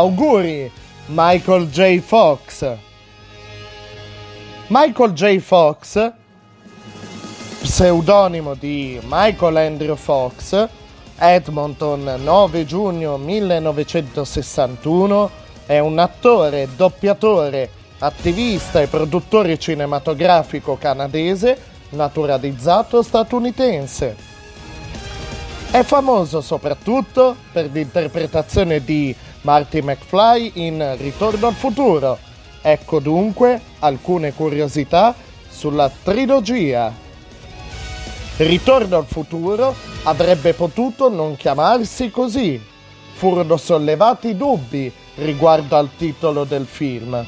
Auguri, Michael J. Fox. Michael J. Fox, pseudonimo di Michael Andrew Fox, Edmonton 9 giugno 1961, è un attore, doppiatore, attivista e produttore cinematografico canadese naturalizzato statunitense. È famoso soprattutto per l'interpretazione di Marty McFly in Ritorno al futuro. Ecco dunque alcune curiosità sulla trilogia. Ritorno al futuro avrebbe potuto non chiamarsi così. Furono sollevati dubbi riguardo al titolo del film.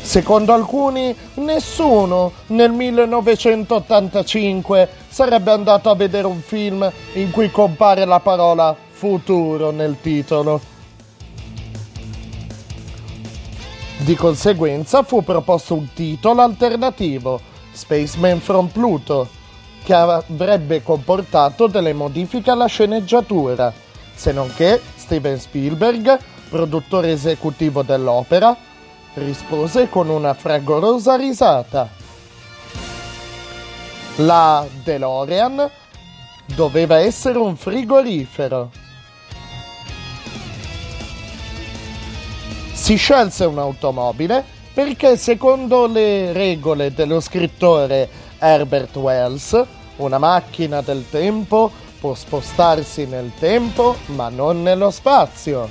Secondo alcuni, nessuno nel 1985 sarebbe andato a vedere un film in cui compare la parola futuro nel titolo. Di conseguenza fu proposto un titolo alternativo, Spaceman from Pluto, che avrebbe comportato delle modifiche alla sceneggiatura, se non che Steven Spielberg, produttore esecutivo dell'opera, rispose con una fragorosa risata. La DeLorean doveva essere un frigorifero. Si scelse un'automobile perché secondo le regole dello scrittore Herbert Wells, una macchina del tempo può spostarsi nel tempo ma non nello spazio.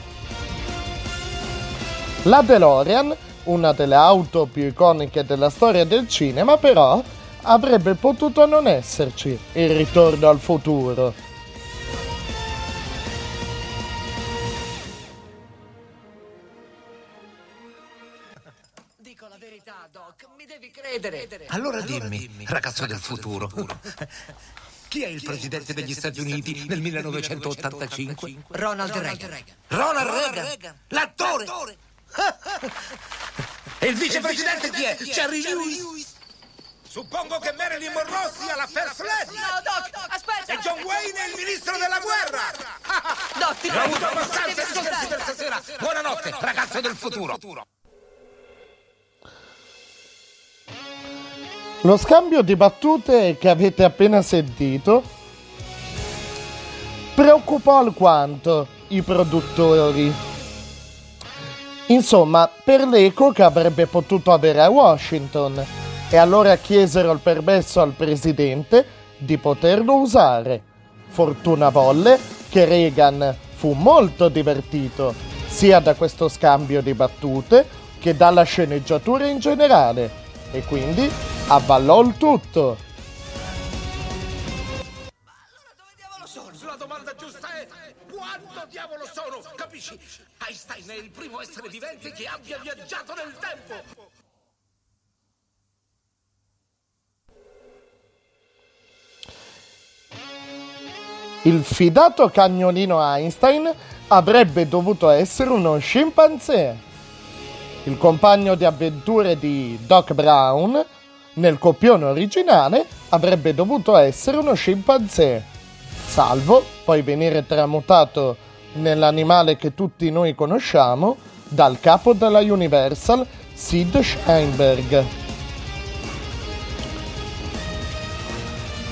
La DeLorean una delle auto più iconiche della storia del cinema, però avrebbe potuto non esserci il ritorno al futuro. Dico la verità, Doc, mi devi credere. Allora dimmi, ragazzo del futuro. Chi è il presidente degli Stati Uniti nel 1985? Ronald Reagan. Ronald Reagan, l'attore. E il vicepresidente chi è? Cherry Lewis? Suppongo che Marilyn Monroe sia la First Lady. No, Doc, aspetta! E John Wayne è il ministro della guerra. Doc, ti Ho prego, avuto abbastanza di scherzi per stasera. Buonanotte, ragazzo del futuro. Lo scambio di battute che avete appena sentito preoccupò alquanto i produttori. Insomma, per l'eco che avrebbe potuto avere a Washington e allora chiesero il permesso al presidente di poterlo usare. Fortuna volle che Reagan fu molto divertito sia da questo scambio di battute che dalla sceneggiatura in generale e quindi avvallò il tutto. Dove diavolo sono? La domanda giusta è quanto diavolo sono? Capisci? Einstein è il primo essere vivente che abbia viaggiato nel tempo. Il fidato cagnolino Einstein avrebbe dovuto essere uno scimpanzé. Il compagno di avventure di Doc Brown, nel copione originale, avrebbe dovuto essere uno scimpanzé, salvo poi venire tramutato nell'animale che tutti noi conosciamo dal capo della Universal, Sid Sheinberg.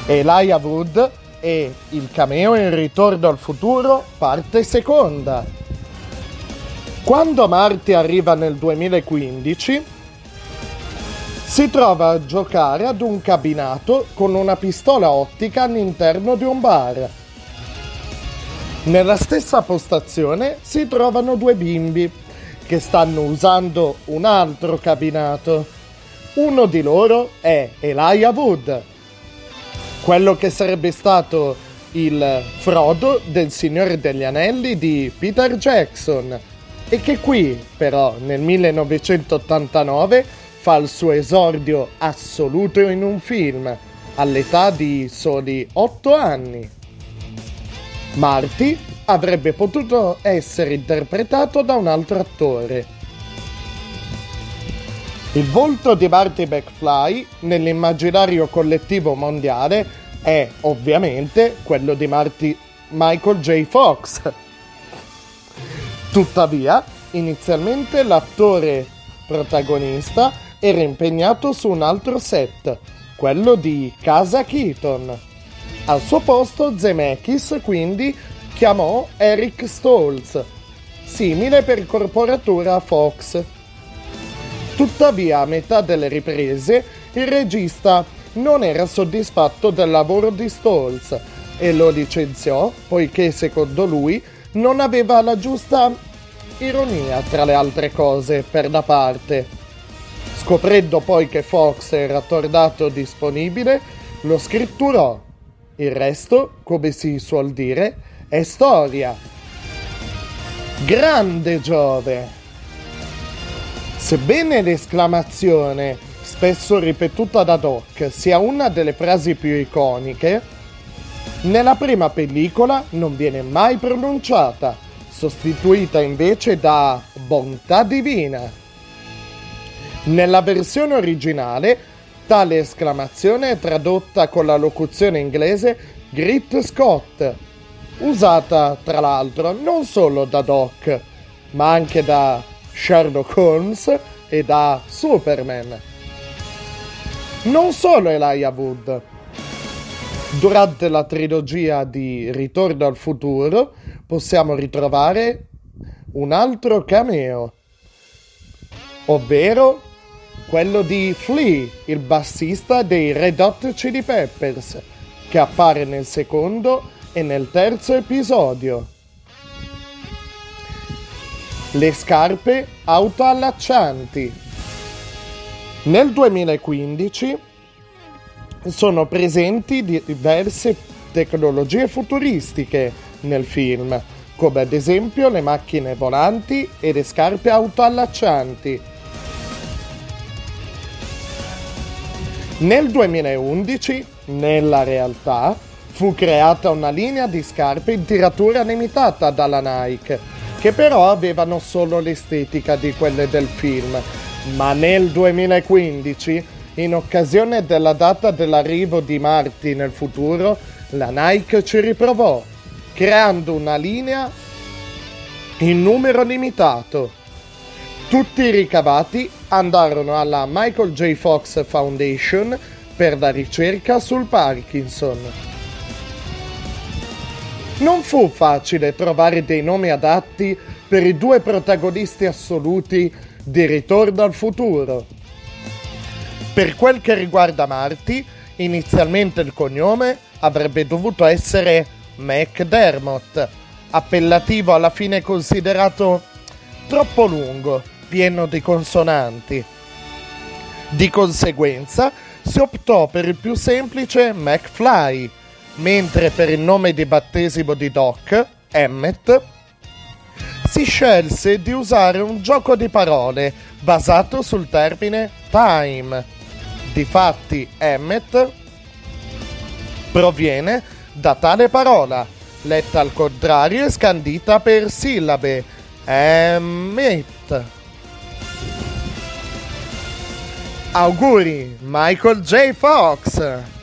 Elijah Wood e il cameo in Ritorno al futuro, parte seconda. Quando Marty arriva nel 2015, si trova a giocare ad un cabinato con una pistola ottica all'interno di un bar. Nella stessa postazione si trovano due bimbi che stanno usando un altro cabinato. Uno di loro è Elijah Wood, quello che sarebbe stato il Frodo del Signore degli Anelli di Peter Jackson e che qui però nel 1989 fa il suo esordio assoluto in un film all'età di soli 8 anni. Marty avrebbe potuto essere interpretato da un altro attore. Il volto di Marty McFly nell'immaginario collettivo mondiale è ovviamente quello di Marty Michael J. Fox. Tuttavia, inizialmente l'attore protagonista era impegnato su un altro set, quello di Casa Keaton. Al suo posto Zemeckis quindi chiamò Eric Stoltz, simile per corporatura a Fox. Tuttavia, a metà delle riprese, il regista non era soddisfatto del lavoro di Stoltz e lo licenziò poiché, secondo lui, non aveva la giusta ironia, tra le altre cose, per da parte. Scoprendo poi che Fox era tornato disponibile, lo scritturò. Il resto, come si suol dire, è storia. Grande Giove! Sebbene l'esclamazione, spesso ripetuta da Doc, sia una delle frasi più iconiche, nella prima pellicola non viene mai pronunciata, sostituita invece da bontà divina. Nella versione originale, tale esclamazione è tradotta con la locuzione inglese Grit Scott, usata tra l'altro non solo da Doc, ma anche da Sherlock Holmes e da Superman. Non solo Elijah Wood. Durante la trilogia di Ritorno al futuro possiamo ritrovare un altro cameo, ovvero quello di Flea, il bassista dei Red Hot Chili Peppers, che appare nel secondo e nel terzo episodio le scarpe autoallaccianti. Nel 2015 sono presenti diverse tecnologie futuristiche nel film, come ad esempio le macchine volanti e le scarpe autoallaccianti. Nel 2011, nella realtà, fu creata una linea di scarpe in tiratura limitata dalla Nike che però avevano solo l'estetica di quelle del film. Ma nel 2015, in occasione della data dell'arrivo di Marty nel futuro, la Nike ci riprovò, creando una linea in numero limitato. Tutti i ricavati andarono alla Michael J. Fox Foundation per la ricerca sul Parkinson. Non fu facile trovare dei nomi adatti per i due protagonisti assoluti di Ritorno al futuro. Per quel che riguarda Marty, inizialmente il cognome avrebbe dovuto essere McDermott, appellativo alla fine considerato troppo lungo, pieno di consonanti. Di conseguenza si optò per il più semplice McFly, mentre per il nome di battesimo di Doc, Emmet, si scelse di usare un gioco di parole basato sul termine time. Difatti, Emmet proviene da tale parola, letta al contrario e scandita per sillabe. Emmet. Auguri, Michael J. Fox!